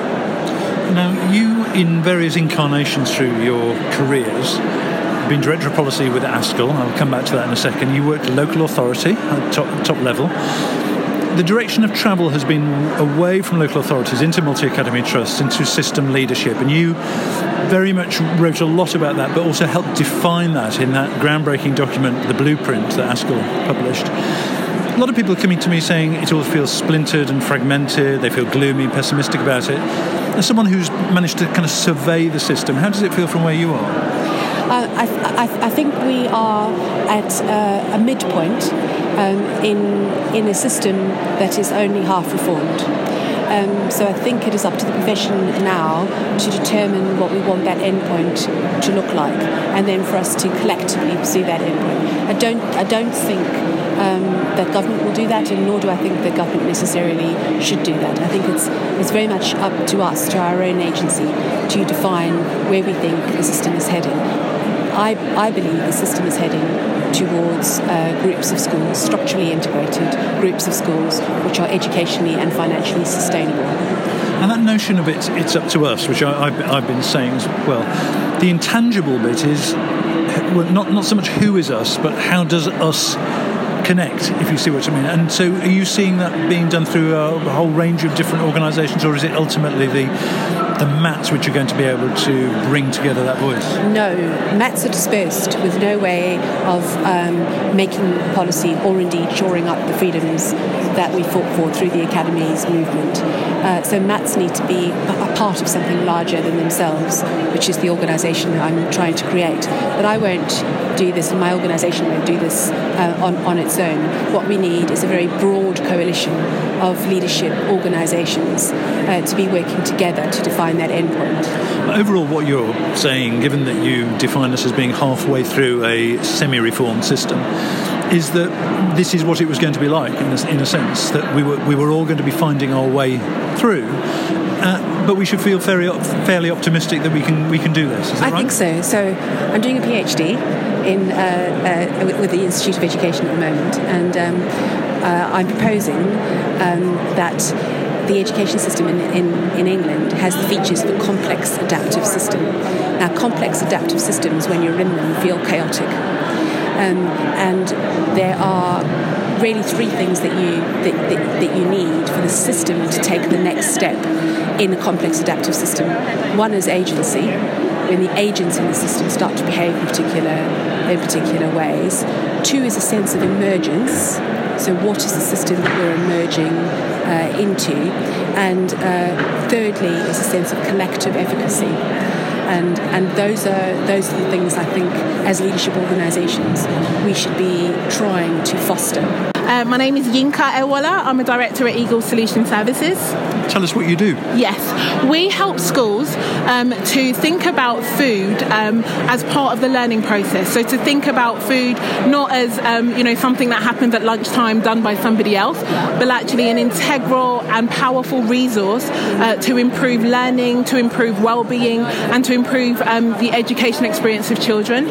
Now, you, in various incarnations through your careers, been director of policy with ASCL. I'll come back to that in a second. You worked local authority at top, top level. The direction of travel has been away from local authorities into multi academy trusts, into system leadership, and you very much wrote a lot about that, but also helped define that in that groundbreaking document, the blueprint that ASCL published. A lot of people are coming to me saying it all feels splintered and fragmented, they feel gloomy and pessimistic about it. As someone who's managed to kind of survey the system, how does it feel from where you are? I, I, I, think we are at uh, a midpoint um, in, in a system that is only half reformed. Um, so I think it is up to the profession now to determine what we want that endpoint to look like, and then for us to collectively pursue that endpoint. I don't, I don't think um, that government will do that, and nor do I think that government necessarily should do that. I think it's it's very much up to us, to our own agency, to define where we think the system is heading. I, I believe the system is heading towards uh, groups of schools, structurally integrated groups of schools, which are educationally and financially sustainable. And that notion of it, it's up to us, which I, have been saying as well, the intangible bit is well, not, not so much who is us, but how does us connect, if you see what I mean. And so, are you seeing that being done through a whole range of different organisations, or is it ultimately the the mats which are going to be able to bring together that voice? No, mats are dispersed with no way of um, making policy or indeed shoring up the freedoms that we fought for through the Academy's movement. Uh, so mats need to be a part of something larger than themselves, which is the organisation that I'm trying to create. But I won't do this, and my organisation won't do this uh, on, on its own. What we need is a very broad coalition of leadership organisations uh, to be working together to define that endpoint. Overall, what you're saying, given that you define us as being halfway through a semi reformed system, is that this is what it was going to be like, in a, in a sense, that we were, we were all going to be finding our way through. Uh, but we should feel very, fairly optimistic that we can we can do this. I right? think so. So I'm doing a PhD in uh, uh, with the Institute of Education at the moment, and um, uh, I'm proposing um, that the education system in, in, in England has the features of a complex adaptive system. Now, complex adaptive systems, when you're in them, feel chaotic. Um, and there are really three things that you that, that, that, you need for the system to take the next step in a complex adaptive system. One is agency. When the agents in the system start to behave in particular in particular ways. Two is a sense of emergence. So, what is the system that we're emerging uh, into? And uh, thirdly, is a sense of collective efficacy. And, and those are those are the things I think as leadership organisations we should be trying to foster. Uh, my name is Yinka Ewala. I'm a director at Eagle Solution Services. Tell us what you do. Yes, we help schools um, to think about food um, as part of the learning process. So to think about food not as um, you know something that happens at lunchtime done by somebody else, but actually an integral and powerful resource uh, to improve learning, to improve well-being, and to improve um, the education experience of children.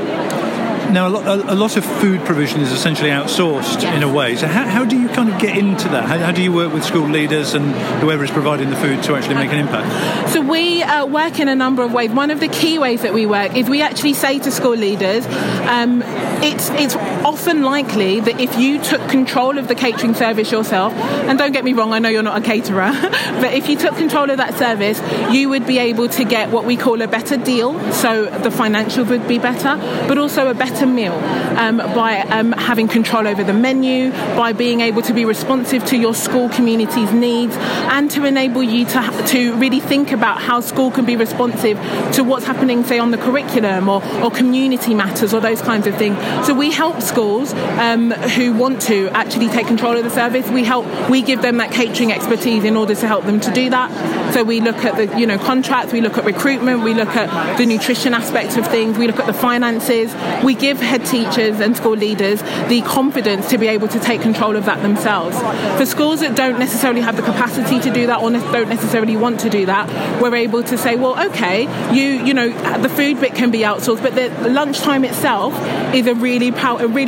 Now, a lot, a, a lot, of food provision is essentially outsourced yes. in a way. So, how, how, do you kind of get into that? How, how, do you work with school leaders and whoever is providing the food to actually make an impact? So, we uh, work in a number of ways. One of the key ways that we work is we actually say to school leaders, um, it's it's often likely that if you took control of the catering service yourself, and don't get me wrong, I know you're not a caterer, *laughs* but if you took control of that service, you would be able to get what we call a better deal. So the financials would be better, but also a better meal um, by um, having control over the menu, by being able to be responsive to your school community's needs, and to enable you to to really think about how school can be responsive to what's happening, say, on the curriculum or, or community matters or those kinds of things. So we help schools um, who want to actually take control of the service. We help, we give them that catering expertise in order to help them to do that. So we look at the you know contracts, we look at recruitment, we look at the nutrition aspects of things, we look at the finances. We give head teachers and school leaders the confidence to be able to take control of that themselves. For schools that don't necessarily have the capacity to do that or don't necessarily want to do that, we're able to say, well, okay, you you know the food bit can be outsourced, but the lunchtime itself is a really really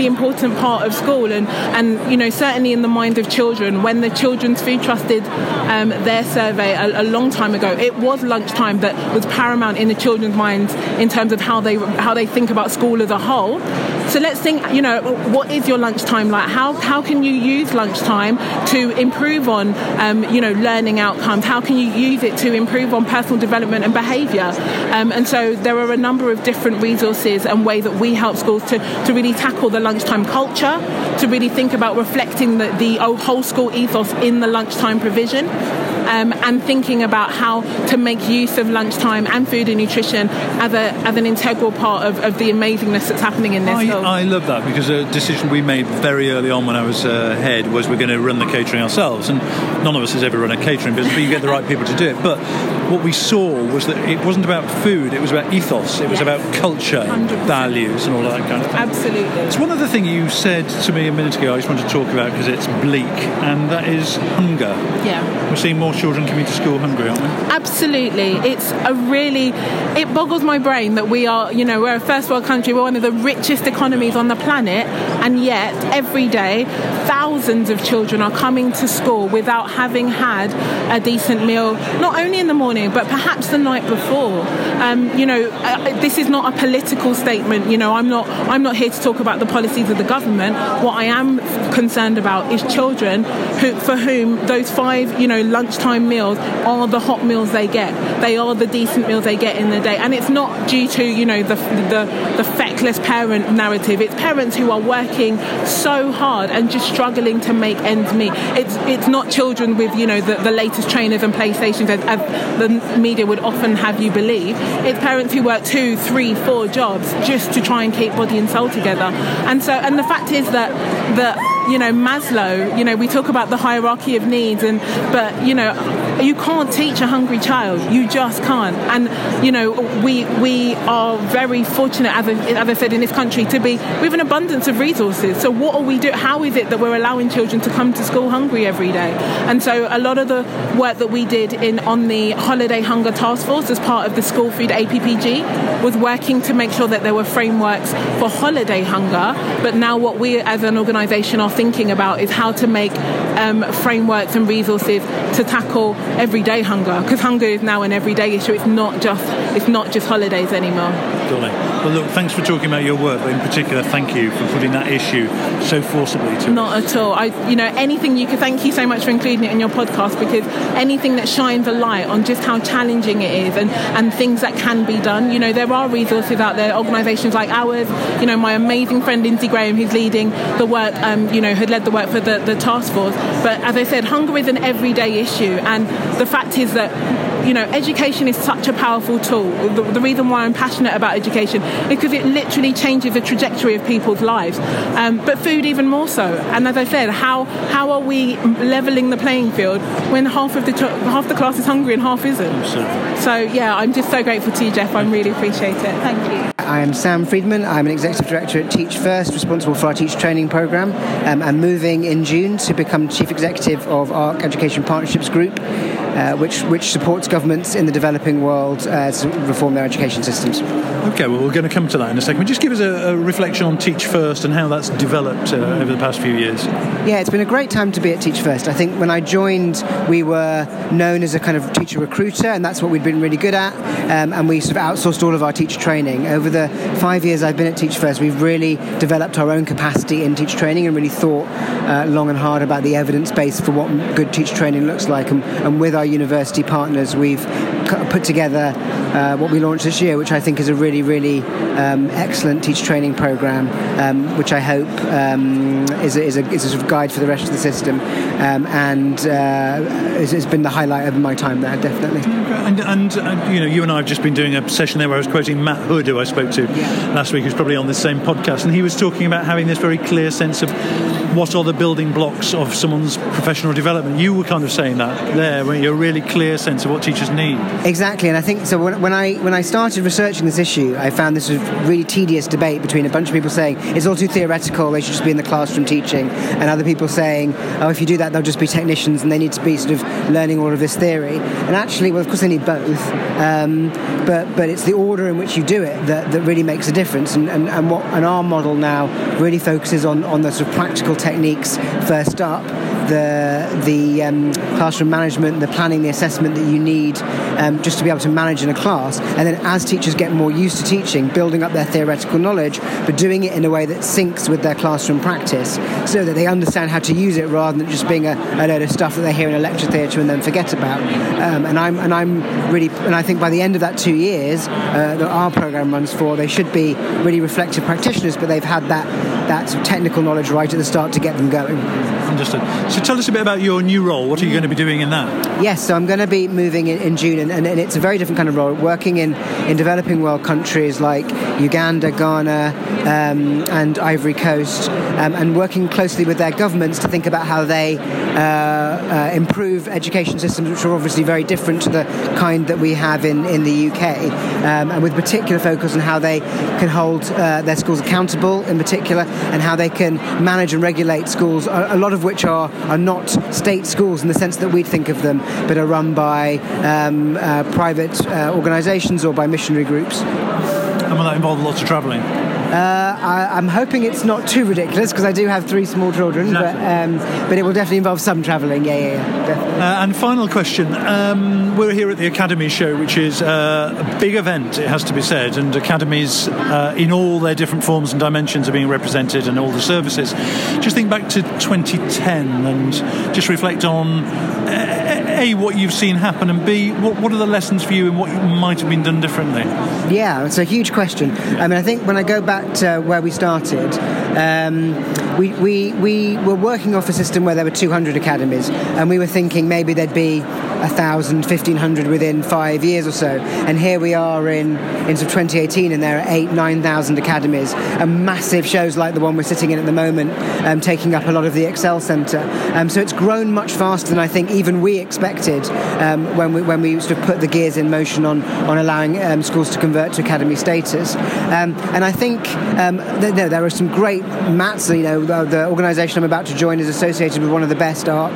important part of school, and and you know certainly in the mind of children. When the Children's Food Trust did um, their survey a, a, long time ago, it was lunchtime that was paramount in the children's minds in terms of how they how they think about school as a whole. So let's think, you know, what is your lunchtime like? How, how can you use lunchtime to improve on, um, you know, learning outcomes? How can you use it to improve on personal development and behaviour? Um, and so there are a number of different resources and ways that we help schools to, to really tackle the lunchtime culture, to really think about reflecting the, the whole school ethos in the lunchtime provision um, and thinking about how to make use of lunchtime and food and nutrition as, a, as an integral part of, of the amazingness that's happening in this I, I love that because a decision we made very early on when I was uh, head was we're going to run the catering ourselves, and none of us has ever run a catering business, but you get the right people to do it. But what we saw was that it wasn't about food, it was about ethos, it was yes. about culture, 100%. values, and all that kind of thing. Absolutely. It's one other thing you said to me a minute ago I just want to talk about because it's bleak, and that is hunger. Yeah. We're seeing more more children coming to school hungry, aren't we? Absolutely. It's a really, it boggles my brain that we are, you know, we're a first world country, we're one of the richest economies on the planet, and yet every day thousands of children are coming to school without having had a decent meal, not only in the morning, but perhaps the night before. Um, you know, uh, this is not a political statement. You know, I'm not, I'm not here to talk about the policies of the government. What I am concerned about is children who, for whom those five, you know, lunch lunchtime meals are the hot meals they get. They are the decent meals they get in the day. And it's not due to, you know, the, the, the feckless parent narrative. It's parents who are working so hard and just struggling to make ends meet. It's, it's not children with, you know, the, the latest trainers and PlayStations as, as the media would often have you believe. It's parents who work two, three, four jobs just to try and keep body and soul together. And so, and the fact is that, that you know Maslow you know we talk about the hierarchy of needs and but you know you can't teach a hungry child. You just can't. And you know we we are very fortunate as I, as I said in this country to be with an abundance of resources. So what are we doing how is it that we're allowing children to come to school hungry every day? And so a lot of the work that we did in on the holiday hunger task force as part of the school food APPG was working to make sure that there were frameworks for holiday hunger. But now what we as an organisation are thinking about is how to make um, frameworks and resources to tackle everyday hunger because hunger is now an everyday issue. It's not just it's not just holidays anymore. Well, look, thanks for talking about your work, but in particular, thank you for putting that issue so forcibly to Not us. at all. I, you know, anything you could. Thank you so much for including it in your podcast because anything that shines a light on just how challenging it is and and things that can be done. You know, there are resources out there, organisations like ours. You know, my amazing friend Lindsay Graham, who's leading the work. Um, you know, had led the work for the, the task force. But as I said, hunger is an everyday issue, and the fact is that you know, education is such a powerful tool. The, the, reason why I'm passionate about education because it literally changes the trajectory of people's lives. Um, but food even more so. And as I said, how how are we leveling the playing field when half of the half the class is hungry and half isn't? Absolutely. So yeah, I'm just so grateful to you, Geoff. I really appreciate it. Thank you. I am Sam Freedman. I'm an executive director at Teach First, responsible for our Teach training program. Um, I'm moving in June to become chief executive of Ark Education Partnerships Group uh, which which supports governments in the developing world uh, to reform their education systems. Okay, well, we're going to come to that in a second. Just give us a, a reflection on Teach First and how that's developed uh, over the past few years. Yeah, it's been a great time to be at Teach First. I think when I joined, we were known as a kind of teacher recruiter, and that's what we'd been really good at. Um, and we sort of outsourced all of our teacher training. Over the five years I've been at Teach First, we've really developed our own capacity in teacher training and really thought uh, long and hard about the evidence base for what good teacher training looks like. And, and with our university partners, we've put together uh, what we launched this year, which I think is a really, really um, excellent teacher training program, um, which I hope um, is, a, is, a, is, a, sort of guide for the rest of the system, um, and uh, has been the highlight of my time there, definitely. And, and, and, you know, you and I have just been doing a session there where I was quoting Matt Hood, who I spoke to yeah. last week, who's probably on the same podcast, and he was talking about having this very clear sense of what are the building blocks of someone's professional development. You were kind of saying that there, where you're a really clear sense of what teachers need. Exactly, and I think so. When, I when I started researching this issue, I found this was really tedious debate between a bunch of people saying it's all too theoretical; they should just be in the classroom teaching, and other people saying, oh, if you do that, they'll just be technicians and they need to be sort of learning all of this theory. And actually, well, of course, they need both, um, but but it's the order in which you do it that, that really makes a difference. And, and, and what and our model now really focuses on on the sort of practical techniques first up the the um, classroom management, the planning, the assessment that you need um, just to be able to manage in a class. And then as teachers get more used to teaching, building up their theoretical knowledge, but doing it in a way that syncs with their classroom practice, so that they understand how to use it rather than just being a, a load of stuff that they hear in a lecture theatre and then forget about. Um, and I'm and I'm really and I think by the end of that two years uh, that our program runs for, they should be really reflective practitioners, but they've had that that technical knowledge right at the start to get them going. Understood. So tell us a bit about your new role. What are you going to be doing in that? Yes, so I'm going to be moving in, in June, and, and, it's a very different kind of role. Working in, in developing world countries like Uganda, Ghana, um, and Ivory Coast, um, and working closely with their governments to think about how they uh, uh, improve education systems, which are obviously very different to the kind that we have in, in the UK, um, and with particular focus on how they can hold uh, their schools accountable, in particular, and how they can manage and regulate schools, a, a lot of which are, are not state schools in the sense that we'd think of them, but are run by um, uh, private uh, organisations or by missionary groups. And will that involve lots of travelling? Uh, I, am hoping it's not too ridiculous because I do have three small children, exactly. but, um, but it will definitely involve some travelling. Yeah, yeah, yeah. Uh, and final question: um, We're here at the Academy Show, which is uh, a big event, it has to be said, and academies uh, in all their different forms and dimensions are being represented, and all the services. Just think back to 2010 and just reflect on a, what you've seen happen, and B, what, what are the lessons for you and what might have been done differently? Yeah, it's a huge question. I mean, I think when I go back to where we started, um, we, we, we were working off a system where there were 200 academies, and we were thinking maybe there'd be 1,000, 1,500 within five years or so. And here we are in, in sort of 2018, and there are eight, 9,000 academies, and massive shows like the one we're sitting in at the moment, um, taking up a lot of the Excel Centre. Um, so it's grown much faster than I think even we expected um, when, we, when we sort of put the gears in motion on, on allowing um, schools to convert to academy status. Um, and I think um, th- there are some great mats, you know, the, the organisation I'm about to join is associated with one of the best Ark,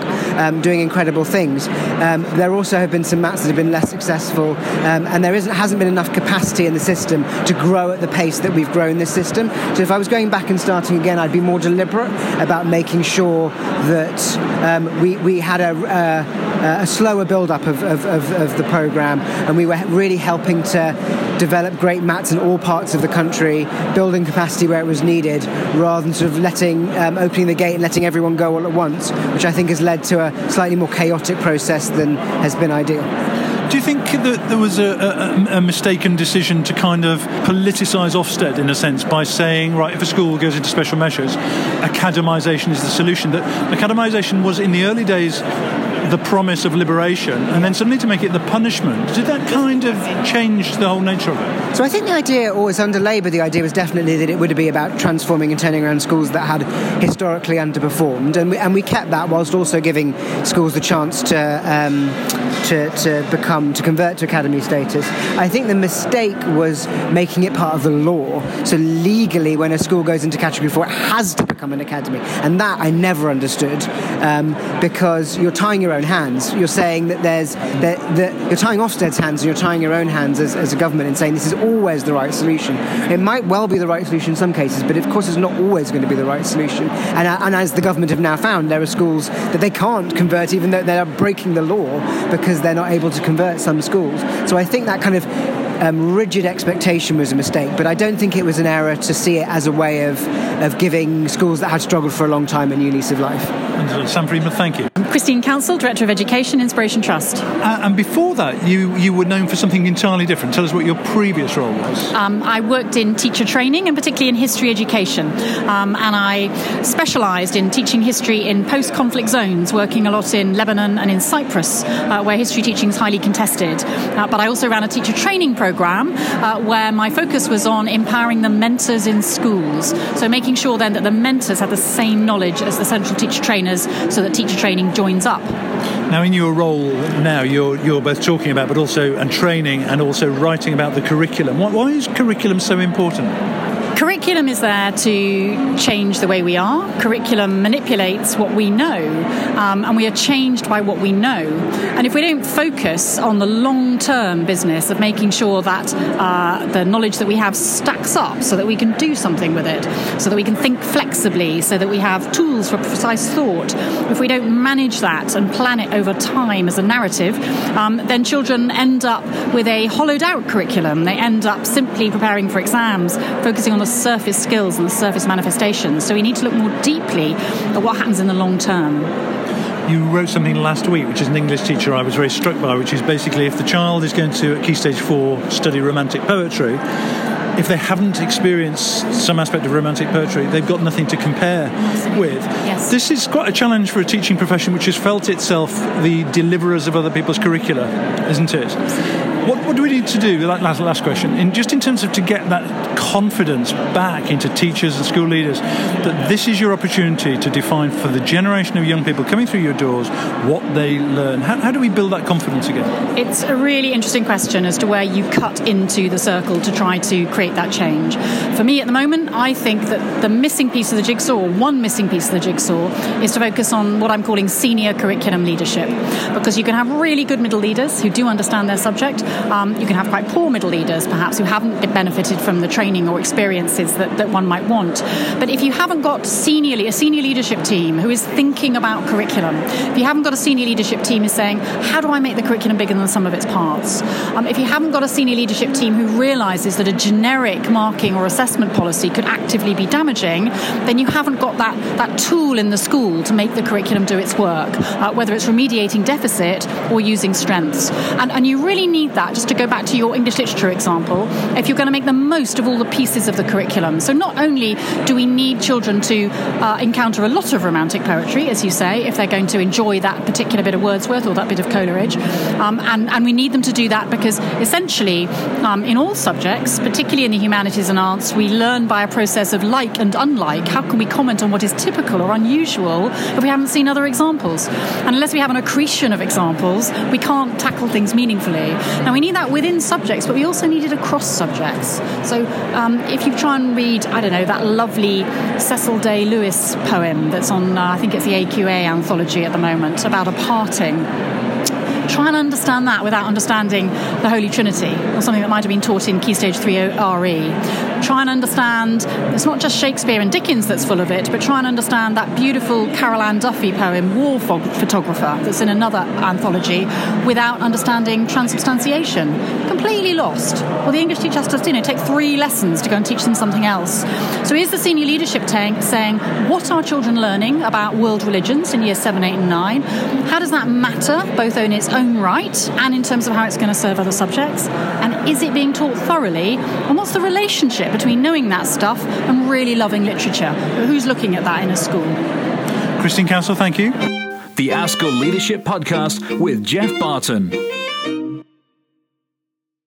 doing incredible things. Um, there also have been some mats that have been less successful, um, and there isn't, hasn't been enough capacity in the system to grow at the pace that we've grown this system. So if I was going back and starting again, I'd be more deliberate about making sure that um, we, we had a, a, a slower build-up of, of, of, of the programme, and we were really helping to develop great mats in all parts of the country, building capacity where it was needed, rather than sort of letting, um, opening the gate and letting everyone go all at once, which I think has led to a slightly more chaotic process than has been ideal. Do you think that there was a, a, a, mistaken decision to kind of politicise Ofsted in a sense by saying, right, if a school goes into special measures, academisation is the solution? That academisation was in the early days the promise of liberation, and then suddenly to make it the punishment. Did that kind of change the whole nature of it? So I think the idea, always under Labour, the idea was definitely that it would be about transforming and turning around schools that had historically underperformed, and we, and we kept that whilst also giving schools the chance to. Um, to, to become, to convert to academy status. I think the mistake was making it part of the law. So legally, when a school goes into category four, it has to become an academy. And that I never understood um, because you're tying your own hands. You're saying that there's, that, that you're tying Ofsted's hands and you're tying your own hands as, as a government and saying this is always the right solution. It might well be the right solution in some cases, but of course it's not always going to be the right solution. And, uh, and as the government have now found, there are schools that they can't convert even though they are breaking the law because they're not able to convert some schools. So I think that kind of um, rigid expectation was a mistake, but I don't think it was an error to see it as a way of, of giving schools that had struggled for a long time a new lease of life. And, Sam Freedman, thank you. Christine Counsell, Director of Education, Inspiration Trust. Uh, and before that, you, you were known for something entirely different. Tell us what your previous role was. Um, I worked in teacher training and particularly in history education. Um, and I specialised in teaching history in post conflict zones, working a lot in Lebanon and in Cyprus, uh, where history teaching is highly contested. Uh, but I also ran a teacher training program uh, where my focus was on empowering the mentors in schools. So making sure then that the mentors had the same knowledge as the central teacher trainers so that teacher training joins up. Now, in your role now, you're, you're both talking about, but also, and training, and also writing about the curriculum. Why, why is curriculum so important? Curriculum is there to change the way we are. Curriculum manipulates what we know, um, and we are changed by what we know. And if we don't focus on the long term business of making sure that uh, the knowledge that we have stacks up so that we can do something with it, so that we can think flexibly, so that we have tools for precise thought, if we don't manage that and plan it over time as a narrative, um, then children end up with a hollowed out curriculum. They end up simply preparing for exams, focusing on the surface skills and the surface manifestations. So we need to look more deeply at what happens in the long term. You wrote something last week, which is an English teacher I was very struck by, which is basically if the child is going to, at Key Stage 4, study romantic poetry, if they haven't experienced some aspect of romantic poetry, they've got nothing to compare with. Yes. This is quite a challenge for a teaching profession which has felt itself the deliverers of other people's curricula, isn't it? What, what do we need to do? Last, last question. In, just in terms of to get that confidence back into teachers and school leaders that this is your opportunity to define for the generation of young people coming through your doors what they learn. How, how do we build that confidence again? It's a really interesting question as to where you cut into the circle to try to create that change. For me at the moment, I think that the missing piece of the jigsaw, one missing piece of the jigsaw, is to focus on what I'm calling senior curriculum leadership. Because you can have really good middle leaders who do understand their subject, um, you can have quite poor middle leaders, perhaps, who haven't benefited from the training or experiences that, that one might want. But if you haven't got seniorly a senior leadership team who is thinking about curriculum, if you haven't got a senior leadership team who's saying, how do I make the curriculum bigger than sum of its parts? Um, if you haven't got a senior leadership team who realizes that a generic marking or assessment policy could actively be damaging, then you haven't got that, that tool in the school to make the curriculum do its work, uh, whether it's remediating deficit or using strengths. And, and you really need that that, just to go back to your English literature example, if you're going to make the most of all the pieces of the curriculum. So not only do we need children to uh, encounter a lot of romantic poetry, as you say, if they're going to enjoy that particular bit of Wordsworth or that bit of Coleridge, um, and, and we need them to do that because essentially um, in all subjects, particularly in the humanities and arts, we learn by a process of like and unlike. How can we comment on what is typical or unusual if we haven't seen other examples? And unless we have an accretion of examples, we can't tackle things meaningfully. Now, we need that within subjects, but we also need it across subjects. So um, if you try and read, I don't know, that lovely Cecil Day Lewis poem that's on, uh, I think it's the AQA anthology at the moment, about a parting try and understand that without understanding the Holy Trinity, or something that might have been taught in Key Stage 3 RE. Try and understand, it's not just Shakespeare and Dickens that's full of it, but try and understand that beautiful Carol Ann Duffy poem, War Photographer, that's in another anthology, without understanding transubstantiation. Completely lost. Well, the English teacher has to you know, take three lessons to go and teach them something else. So here's the senior leadership tank saying, what are children learning about world religions in years 7, 8 and 9? How does that matter, both on its own right and in terms of how it's going to serve other subjects? And is it being taught thoroughly? And what's the relationship between knowing that stuff and really loving literature? Who's looking at that in a school? Christine Counsell, thank you. The Our School Leadership Podcast with Geoff Barton.